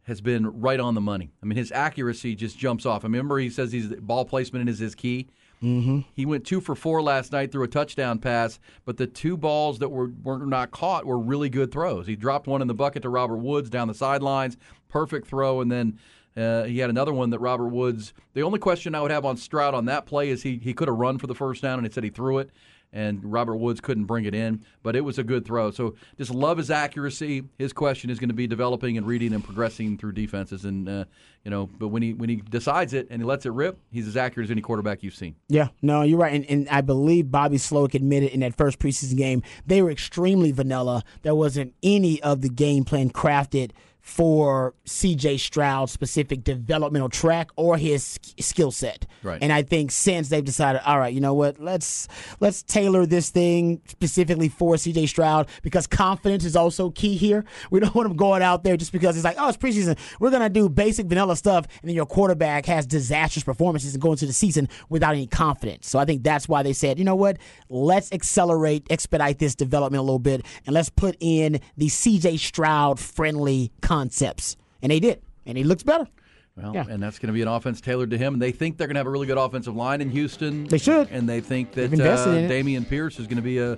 has been right on the money. I mean, his accuracy just jumps off. I remember he says he's ball placement is his key. Mm-hmm. He went two for four last night through a touchdown pass, but the two balls that were, were not caught were really good throws. He dropped one in the bucket to Robert Woods down the sidelines, perfect throw, and then uh, he had another one that Robert Woods. The only question I would have on Stroud on that play is he he could have run for the first down, and he said he threw it, and Robert Woods couldn't bring it in, but it was a good throw. So just love his accuracy. His question is going to be developing and reading and progressing through defenses, and uh, you know, but when he when he decides it and he lets it rip, he's as accurate as any quarterback you've seen. Yeah, no, you're right. And, and I believe Bobby Slowik admitted in that first preseason game they were extremely vanilla. There wasn't any of the game plan crafted for CJ Stroud's specific developmental track or his skill set. Right. And I think since they've decided, all right, you know what, let's let's tailor this thing specifically for CJ Stroud because confidence is also key here. We don't want him going out there just because it's like, oh, it's preseason. We're gonna do basic vanilla stuff, and then your quarterback has disastrous performances and go into the season without any confidence. So I think that's why they said, you know what, let's accelerate, expedite this development a little bit, and let's put in the CJ Stroud friendly concepts. And they did. And he looks better. Well, Yeah. and that's going to be an offense tailored to him. And they think they're going to have a really good offensive line in Houston. They should. And they think that They've uh. Dameon Pierce is going to be a,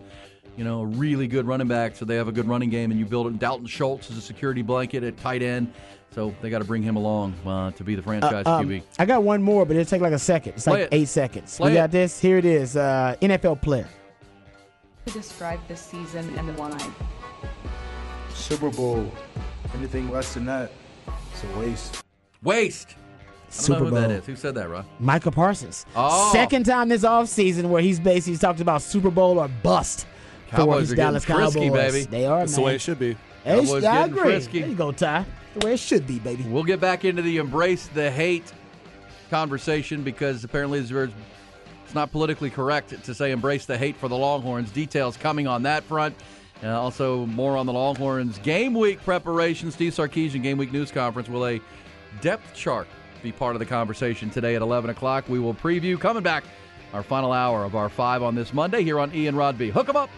you know, a really good running back. So they have a good running game, and you build it. Dalton Schultz is a security blanket at tight end. So they got to bring him along uh, to be the franchise Uh, um, QB. I got one more, but it'll take like a second. It's Play like it. eight seconds. Play we got it. this. Here it is. Uh, NFL player. to describe this season and the one I Super Bowl. Anything less than that, it's a waste. Waste. I don't Super know who that Bowl. is. Who said that, Rod? Micah Parsons. Oh. Second time this offseason where he's basically talked about Super Bowl or bust for Cowboys his are Dallas frisky, Cowboys. baby. They are, That's man. the way it should be. Hey, Cowboys I getting agree. frisky. There you go, Ty. The way it should be, baby. We'll get back into the embrace the hate conversation because apparently it's not politically correct to say embrace the hate for the Longhorns. Details coming on that front. Uh, also, more on the Longhorns game week preparation. Steve Sarkisian Game Week News Conference. Will a depth chart be part of the conversation today at 11 o'clock? We will preview coming back our final hour of our five on this Monday here on Ian Rod B. Hook 'em up.